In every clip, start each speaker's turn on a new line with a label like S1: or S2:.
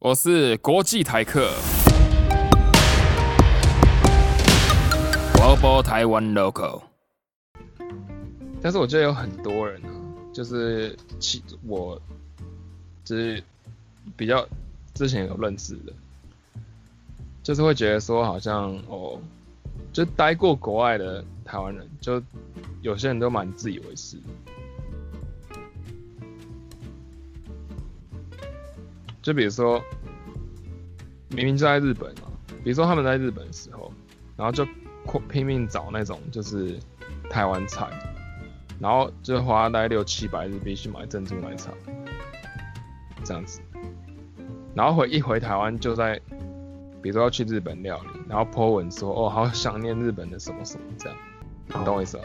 S1: 我是国际台客，Global Taiwan Local。但是我觉得有很多人啊，就是其我就是比较之前有认识的，就是会觉得说好像哦，就待过国外的台湾人，就有些人都蛮自以为是。就比如说，明明就在日本嘛，比如说他们在日本的时候，然后就拼命找那种就是台湾菜，然后就花大概六七百日币去买珍珠奶茶，这样子，然后回一回台湾就在，比如说要去日本料理，然后 po 文说哦好想念日本的什么什么这样，你懂我意思吗？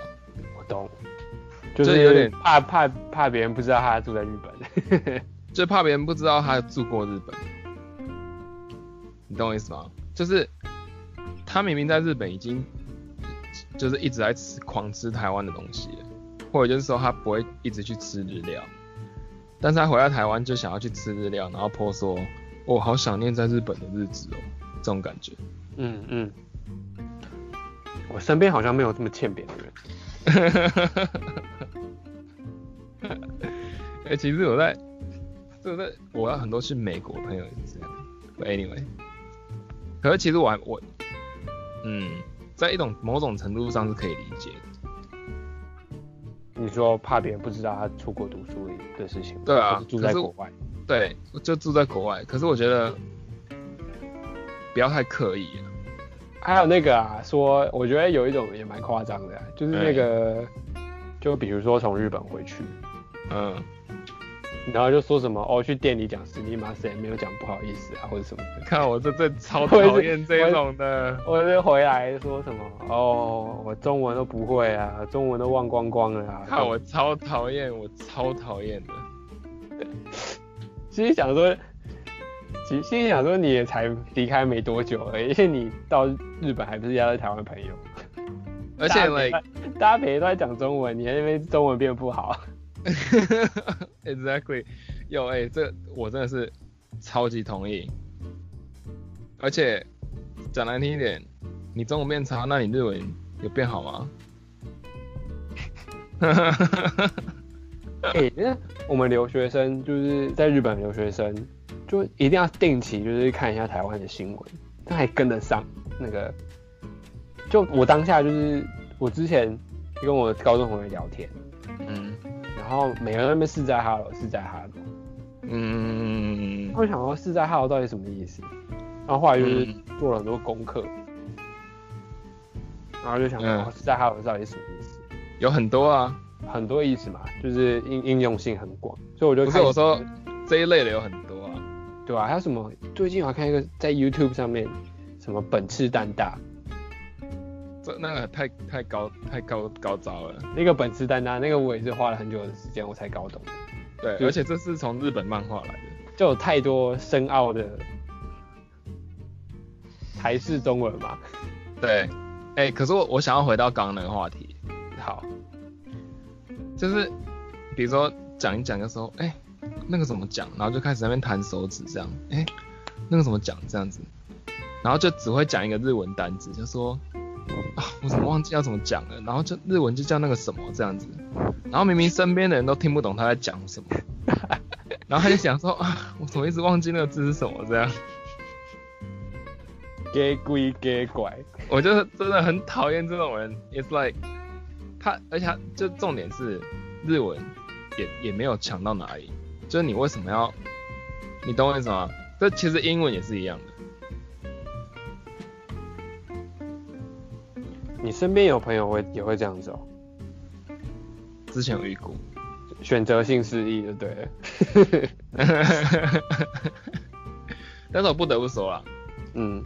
S2: 我懂，就是有点怕怕怕别人不知道他住在日本。
S1: 就怕别人不知道他住过日本，你懂我意思吗？就是他明明在日本已经就是一直在吃狂吃台湾的东西，或者就是说他不会一直去吃日料，但是他回到台湾就想要去吃日料，然后婆说我好想念在日本的日子哦，这种感觉。
S2: 嗯嗯，我身边好像没有这么欠扁的人。
S1: 哎，其实我在。对对，我有很多去美国朋友也是这样。Anyway，可是其实我还我，嗯，在一种某种程度上是可以理解的。
S2: 你说怕别人不知道他出国读书的事情？
S1: 对啊，
S2: 住在国外。
S1: 对，就住在国外。可是我觉得不要太刻意了。
S2: 还有那个啊，说我觉得有一种也蛮夸张的，就是那个，就比如说从日本回去，嗯。然后就说什么哦，去店里讲实力马斯也没有讲不好意思啊，或者什么的。
S1: 看我这这超讨厌这种的。
S2: 我就回来说什么哦，我中文都不会啊，中文都忘光光了啊。
S1: 看我超讨厌，我超讨厌的。
S2: 其实想说，其实心里想说，你也才离开没多久而已，而且你到日本还不是要在台湾朋友，
S1: 而且 like
S2: 大家每天都在讲中文，你那边中文变不好。
S1: Exactly，有哎，这我真的是超级同意。而且讲难听一点，你中文变差，那你日文有变好吗？
S2: 哎，那我们留学生就是在日本留学生，就一定要定期就是看一下台湾的新闻，他还跟得上那个。就我当下就是我之前跟我高中同学聊天，嗯。然后每个人那边是在哈喽，是在哈喽，嗯，他们想说是在哈喽到底什么意思？然后后来就是做了很多功课，然后就想说是在哈喽到底什么意思？
S1: 有很多啊，
S2: 很多意思嘛，就是应应用性很广，所以我就
S1: 不是我说这一类的有很多啊，
S2: 对啊？还有什么？最近我还看一个在 YouTube 上面，什么本次蛋大。
S1: 这那个太太高太高高招了，
S2: 那个本次丹丹，那个我也是花了很久的时间我才搞懂。
S1: 对，而且这是从日本漫画来的，
S2: 就有太多深奥的台式中文嘛。
S1: 对，哎，可是我我想要回到刚刚那个话题，
S2: 好，
S1: 就是比如说讲一讲的时候，哎，那个怎么讲，然后就开始在那边弹手指这样，哎，那个怎么讲这样子，然后就只会讲一个日文单字，就说。啊，我怎么忘记要怎么讲了？然后就日文就叫那个什么这样子，然后明明身边的人都听不懂他在讲什么，然后他就想说啊，我怎么一直忘记那个字是什么这样？
S2: 给鬼给拐，
S1: 我就是真的很讨厌这种人。It's like 他，而且他就重点是日文也也没有强到哪里，就是你为什么要？你懂我意思吗？这其实英文也是一样的。
S2: 你身边有朋友会也会这样子哦？
S1: 之前有遇过，
S2: 选择性失忆就对了。
S1: 但是我不得不说啦，嗯，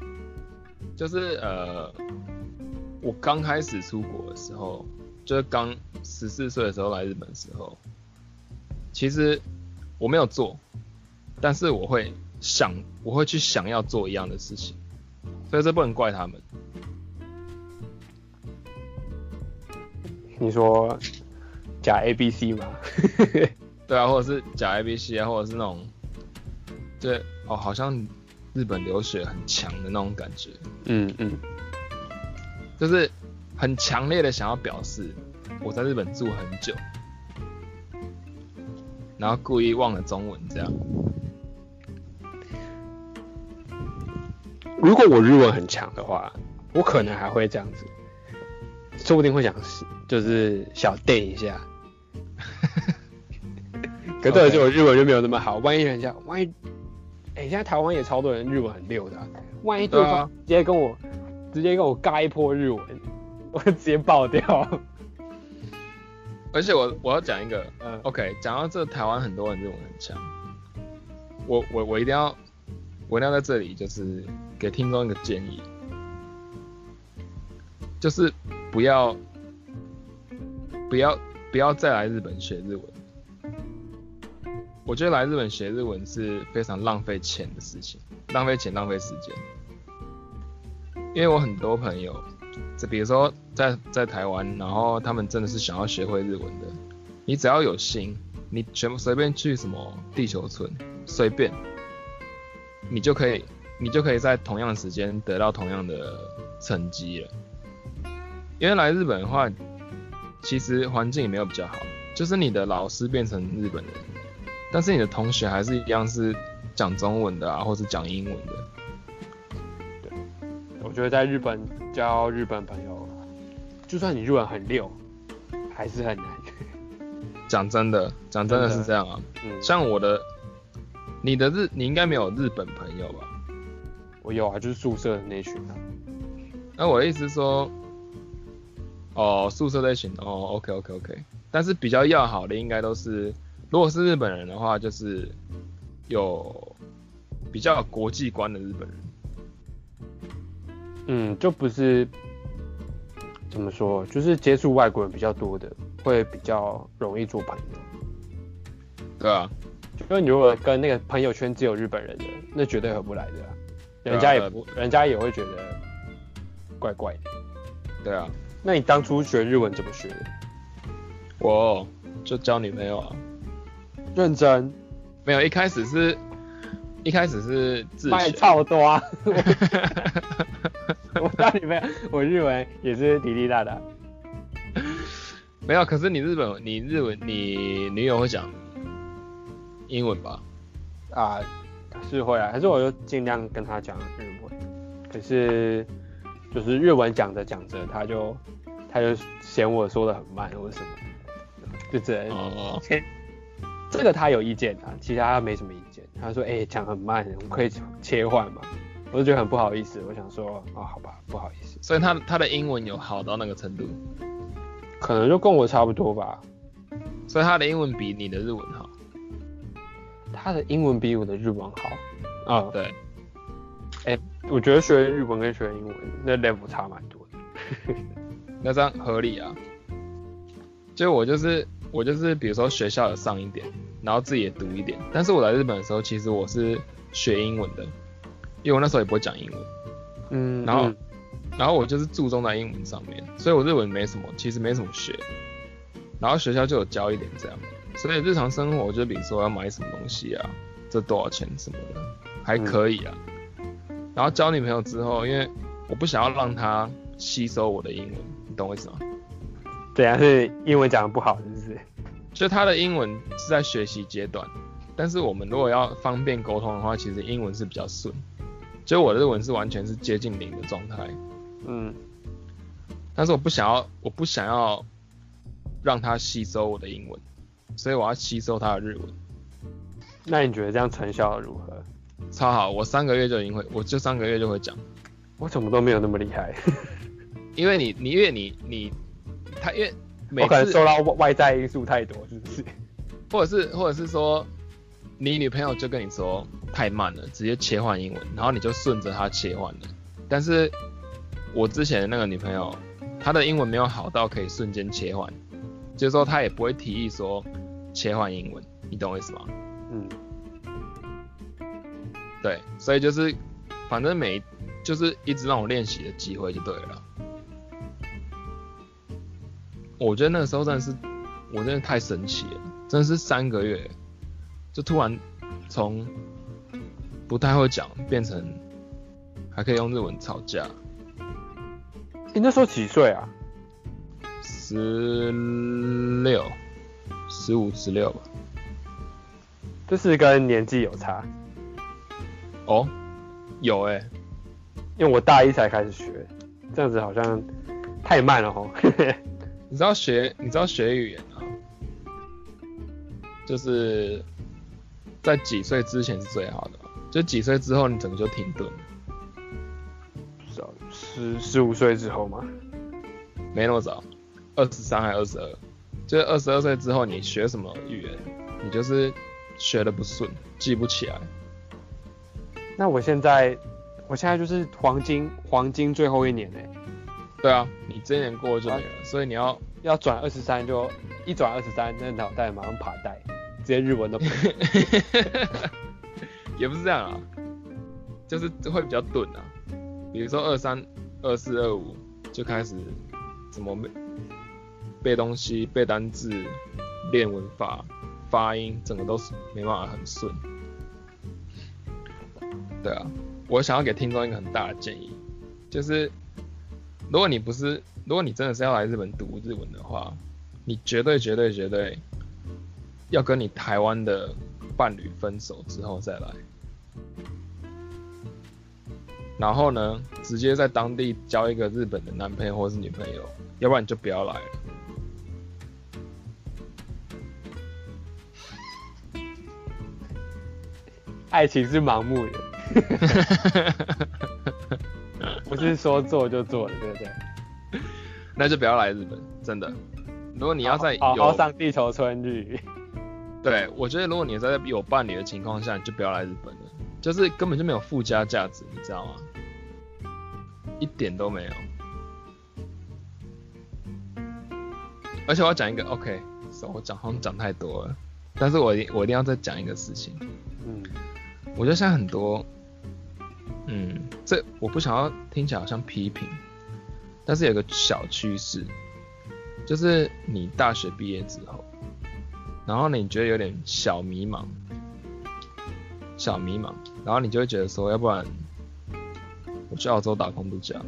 S1: 就是呃，我刚开始出国的时候，就是刚十四岁的时候来日本的时候，其实我没有做，但是我会想，我会去想要做一样的事情，所以这不能怪他们。
S2: 你说假 A B C 吗？
S1: 对啊，或者是假 A B C 啊，或者是那种，对哦，好像日本留学很强的那种感觉，
S2: 嗯嗯，
S1: 就是很强烈的想要表示我在日本住很久，然后故意忘了中文这样。
S2: 如果我日文很强的话，我可能还会这样子，说不定会想就是小垫一下。可是就我日文就没有那么好，万一人家万一，哎、现在台湾也超多人日文很溜的啊、万一对方直接跟我、直接跟我尬一波日文，我就直接爆掉。
S1: 而且我我要讲一个
S2: 嗯
S1: ，OK，讲到这，台湾很多人日文很强，我我我一定要我一定要在这里就是给听众一个建议，就是不要不要不要再来日本学日文。我觉得来日本学日文是非常浪费钱的事情，浪费钱浪费时间。因为我很多朋友，就比如说在在台湾，然后他们真的是想要学会日文的，你只要有心，你全部随便去什么地球村，随便，你就可以，你就可以在同样的时间得到同样的成绩了。因为来日本的话，其实环境也没有比较好，就是你的老师变成日本人，但是你的同学还是一样是讲中文的啊，或是讲英文的。
S2: 对我觉得在日本交日本朋友，就算你日文很溜，还是很难。
S1: 讲真的，讲真的是这样啊。
S2: 嗯，
S1: 像我的，你的日，你应该没有日本朋友吧？
S2: 我有啊，就是宿舍的那群啊。
S1: 那我的意思是说，哦，宿舍类型，哦，OK OK OK，但是比较要好的应该都是，如果是日本人的话，就是有比较有国际观的日本人。
S2: 嗯，就不是怎么说，就是接触外国人比较多的，会比较容易做朋友。
S1: 对啊，
S2: 因为你如果跟那个朋友圈只有日本人的，那绝对合不来的人家也不，人家也会觉得怪怪的。
S1: 对啊，
S2: 那你当初学日文怎么学的？
S1: 我就交女朋友啊，
S2: 认真，
S1: 没有，一开始是，一开始是自
S2: 卖
S1: 学，
S2: 超多啊！我当女朋友，我日文也是滴滴答答。
S1: 没有，可是你日本，你日文，你女友会讲英文吧？
S2: 啊，是会啊，可是我就尽量跟她讲日文，可是就是日文讲着讲着，他就他就嫌我说的很慢或者什么的，就只能、
S1: 哦，
S2: 这个他有意见啊，其他他没什么意见。他说：“哎、讲很慢，我们可以切换嘛？”我就觉得很不好意思，我想说：“哦，好吧，不好意思，
S1: 所以他他的英文有好到那个程度，
S2: 可能就跟我差不多吧。
S1: 所以他的英文比你的日文好。
S2: 他的英文比我的日文好啊。
S1: 对，
S2: 哎、我觉得学日文跟学英文那 level 差蛮多的。
S1: 那这样合理啊。就我就是我就是，比如说学校有上一点，然后自己也读一点。但是我来日本的时候，其实我是学英文的，因为我那时候也不会讲英文，
S2: 嗯，
S1: 然后
S2: 嗯
S1: 然后我就是注重在英文上面，所以我日文没什么，其实没什么学。然后学校就有教一点这样，所以日常生活就比如说要买什么东西啊，这多少钱什么的，还可以啊。然后交女朋友之后，因为我不想要让她吸收我的英文，你懂我意思吗？
S2: 对啊是英文讲的不好，是不是？
S1: 就她的英文是在学习阶段，但是我们如果要方便沟通的话，其实英文是比较顺。就我的日文是完全是接近零的状态，
S2: 嗯，
S1: 但是我不想要，我不想要让她吸收我的英文，所以我要吸收她的日文。
S2: 那你觉得这样成效如何？
S1: 超好，我三个月就已经会，我就三个月就会讲，
S2: 我怎么都没有那么厉害，
S1: 因为你你因为你你他因为每
S2: 我可能
S1: 次
S2: 受到外外在因素太多，是不是？
S1: 或者是或者是说你女朋友就跟你说太慢了，直接切换英文，然后你就顺着她切换了。但是我之前的那个女朋友，她的英文没有好到可以瞬间切换，就是说她也不会提议说切换英文，你懂我意思吗？
S2: 嗯，
S1: 对，所以就是反正每就是一直让我练习的机会就对了。我觉得那个时候真的是，我真的太神奇了，真的是三个月，就突然从不太会讲，变成还可以用日文吵架。
S2: 你那时候几岁啊？
S1: 十六、十五、十六吧。
S2: 这是跟年纪有差。
S1: 哦，有哎、
S2: 因为我大一才开始学，这样子好像太慢了吼。
S1: 你知道学你知道学语言啊，就是在几岁之前是最好的，就几岁之后你整个就停顿。
S2: 十十五岁之后嘛，
S1: 没那么早，二十三还二十二，就是二十二岁之后你学什么语言，你就是学的不顺，记不起来。
S2: 那我现在我现在就是黄金黄金最后一年哎，
S1: 对啊，你这一年过了就没了，所以你要
S2: 要转二十三就一转二十三，那脑袋马上爬带，直接日文都不会。
S1: 也不是这样啊，就是会比较钝啊。比如说二三、二四、二五就开始怎么背背东西、背单字、练文法、发音，整个都是没办法很顺。对啊，我想要给听众一个很大的建议，就是如果你不是，如果你真的是要来日本读日文的话，你绝对绝对绝对要跟你台湾的伴侣分手之后再来。然后呢，直接在当地交一个日本的男朋友或是女朋友，要不然你就不要来了。
S2: 爱情是盲目的，不是说做就做的，对不对？
S1: 那就不要来日本，真的。如果你要在
S2: 好好上地球村旅，
S1: 对，我觉得如果你在有伴侣的情况下，你就不要来日本了，就是根本就没有附加价值，你知道吗？一点都没有。而且我要讲一个，OK，我讲好像讲太多了，但是我一我一定要再讲一个事情。
S2: 嗯，
S1: 我觉得现在很多，嗯，这我不想要听起来好像批评，但是有个小趋势，就是你大学毕业之后，然后你觉得有点小迷茫，小迷茫，然后你就会觉得说，要不然我去澳洲打工度假，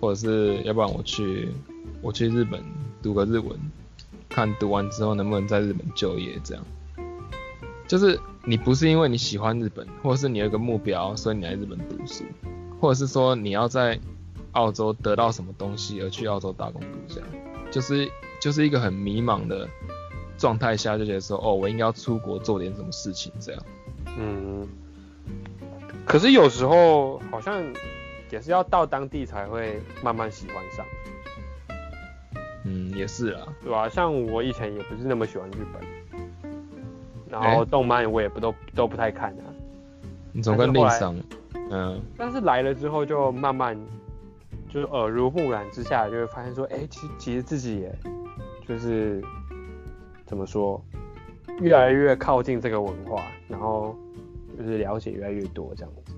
S1: 或者是要不然我去我去日本读个日文，看读完之后能不能在日本就业，这样。就是你不是因为你喜欢日本，或者是你有一个目标，所以你来日本读书，或者是说你要在澳洲得到什么东西而去澳洲打工度假，就是就是一个很迷茫的状态下，就觉得说，哦，我应该要出国做点什么事情，这样。
S2: 嗯，可是有时候好像也是要到当地才会慢慢喜欢上，
S1: 嗯，也是啊，
S2: 对吧、像我以前也不是那么喜欢日本，然
S1: 哎
S2: 后动漫我也不都都不太看啊，
S1: 你总跟
S2: 但是后来
S1: 令上，嗯，
S2: 但是来了之后就慢慢就是耳濡目染之下，就会发现说，哎、其其实自己也就是怎么说，越来越靠近这个文化，然后就是了解越来越多这样子。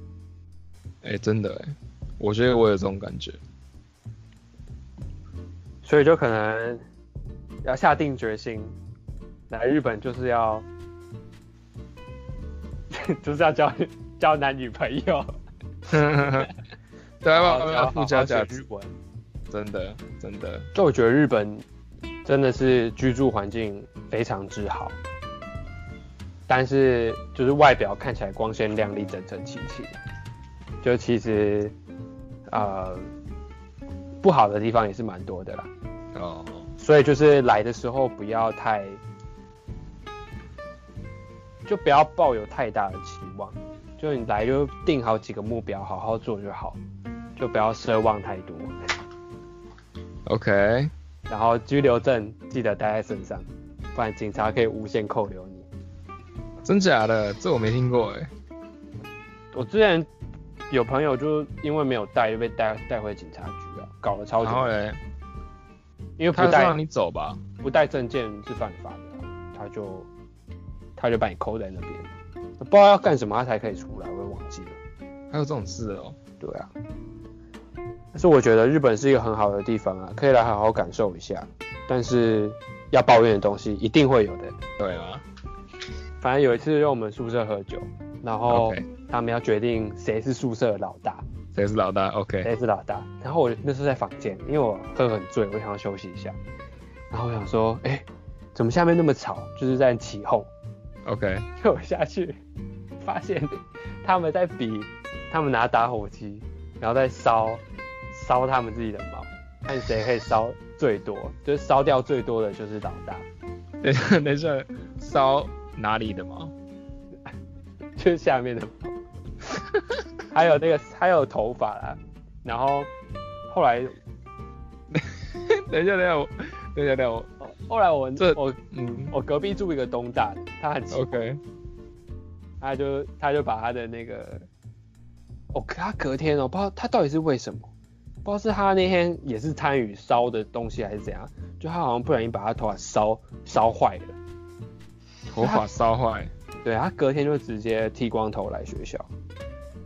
S1: 哎、真的哎，我觉得我有这种感觉。
S2: 所以就可能要下定决心，来日本就是要，就是要交交男女朋友，
S1: 对啊，
S2: 然后
S1: 要要附加价值。真的真的，
S2: 就我觉得日本真的是居住环境非常之好，但是就是外表看起来光鲜亮丽、整整齐齐，就其实呃不好的地方也是蛮多的啦。
S1: 哦，
S2: 所以就是来的时候不要太，就不要抱有太大的期望，就你来就定好几个目标，好好做就好，就不要奢望太多。
S1: OK，
S2: 然后拘留证记得带在身上，不然警察可以无限扣留你。
S1: 真假的？这我没听过哎。
S2: 我之前有朋友就因为没有带就被带带回警察局啊，搞了超久，
S1: 然后嘞，
S2: 因为不带
S1: 让你走吧？
S2: 不带证件是犯法的啊、他就他就把你扣在那边，不知道要干什么他才可以出来，我也忘记了。
S1: 还有这种事哦？
S2: 对啊，但是我觉得日本是一个很好的地方啊，可以来好好感受一下。但是要抱怨的东西一定会有的，
S1: 对啊，
S2: 反反正有一次让我们宿舍喝酒，然后他们要决定谁是宿舍的老大，
S1: 谁是老大？OK，
S2: 谁是老大。然后我那时候在房间，因为我喝很醉，我想要休息一下。然后我想说，哎、怎么下面那么吵？就是在起哄。
S1: OK，
S2: 就我下去，发现他们在比，他们拿打火机，然后在烧烧他们自己的毛，看谁可以烧最多，就是烧掉最多的就是老大，
S1: 等一下，等一下，烧哪里的毛？
S2: 就是下面的毛，还有那个还有头发啦，然后后来
S1: 等一下，等一下，我，等一下，等一下，我，
S2: 后来我
S1: 这
S2: 我
S1: 嗯。
S2: 我隔壁住一个东大的，他很奇怪
S1: ，OK，
S2: 他就他就把他的那个，哦，可他隔天哦，不知道他到底是为什么，不知道是他那天也是参与烧的东西还是怎样，就他好像不小心把他头发烧烧坏了，
S1: 头发烧坏，
S2: 对他隔天就直接剃光头来学校，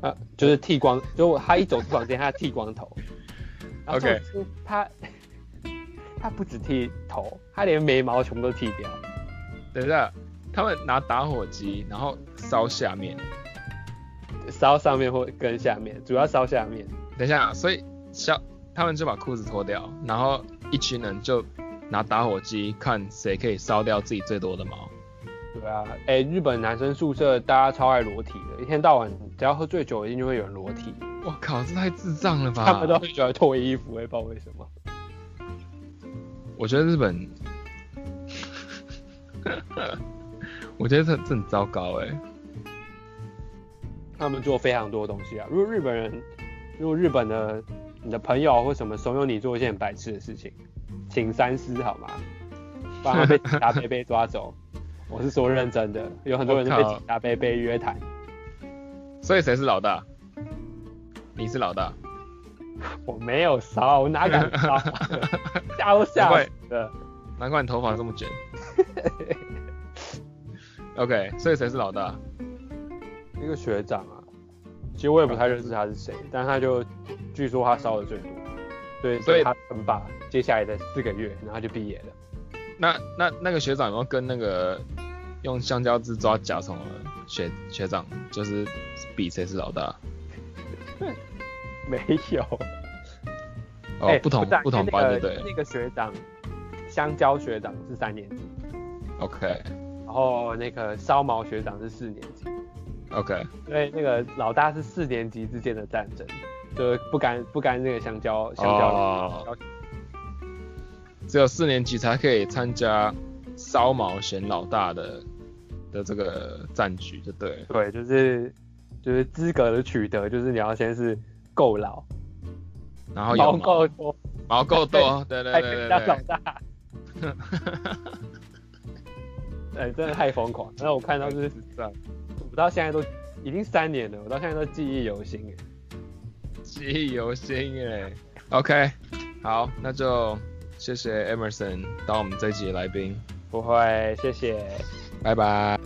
S2: 啊，就是剃光，就他一走出房间，他剃光头。
S1: OK
S2: 他他不止剃头，他连眉毛全部都剃掉，
S1: 等一下，他们拿打火机，然后烧下面。
S2: 烧上面或跟下面，主要烧下面。
S1: 等一下，所以小他们就把裤子脱掉，然后一群人就拿打火机看谁可以烧掉自己最多的毛。
S2: 对啊，哎、日本男生宿舍大家超爱裸体的，一天到晚只要喝醉酒，一定就会有人裸体，
S1: 我靠，这太智障了吧！
S2: 他们都很喜欢脱衣服，我也不知道为什么。
S1: 我觉得日本，我觉得这这很糟糕哎。
S2: 他们做非常多东西啊。如果日本人，如果日本的你的朋友或什么怂恿你做一些很白痴的事情，请三思好吗？不然会被警察贝贝抓走。我是说认真的，有很多人都被
S1: 我靠
S2: 警察贝贝约谈。
S1: 所以谁是老大？你是老大。
S2: 我没有烧，我哪敢烧？吓都吓死了。
S1: 难怪你头发这么卷。OK，所以谁是老大？
S2: 一个学长啊，其实我也不太认识他是谁，但他就据说他烧的最多，对，
S1: 所以
S2: 他很把接下来的四个月，然后就毕业了。
S1: 那那那个学长有没有跟那个用香蕉枝抓甲虫的学学长，就是比谁是老大？
S2: 没有，
S1: 哦，
S2: 哎
S1: 不同不同班对不对
S2: 那个学长，香蕉学长是三年级
S1: ，？OK
S2: 然后那个烧毛学长是四年级
S1: ，OK，
S2: 所以那个老大是四年级之间的战争，就是不干不干那个香蕉香蕉。
S1: 哦，只有四年级才可以参加烧毛选老大的的这个战局，就对。
S2: 对，就是就是资格的取得，就是你要先是够老，
S1: 然后有
S2: 毛
S1: 毛
S2: 够多，
S1: 毛够多，对对对对对
S2: 老大。哎、真的太疯狂！然后我看到就是，
S1: 这样
S2: 我到现在都已经三年了，我到现在都记忆犹新哎。
S1: 记忆犹新哎。OK，好，那就谢谢 Emerson 当我们这一集的来宾，
S2: 不会，谢谢。
S1: 拜拜。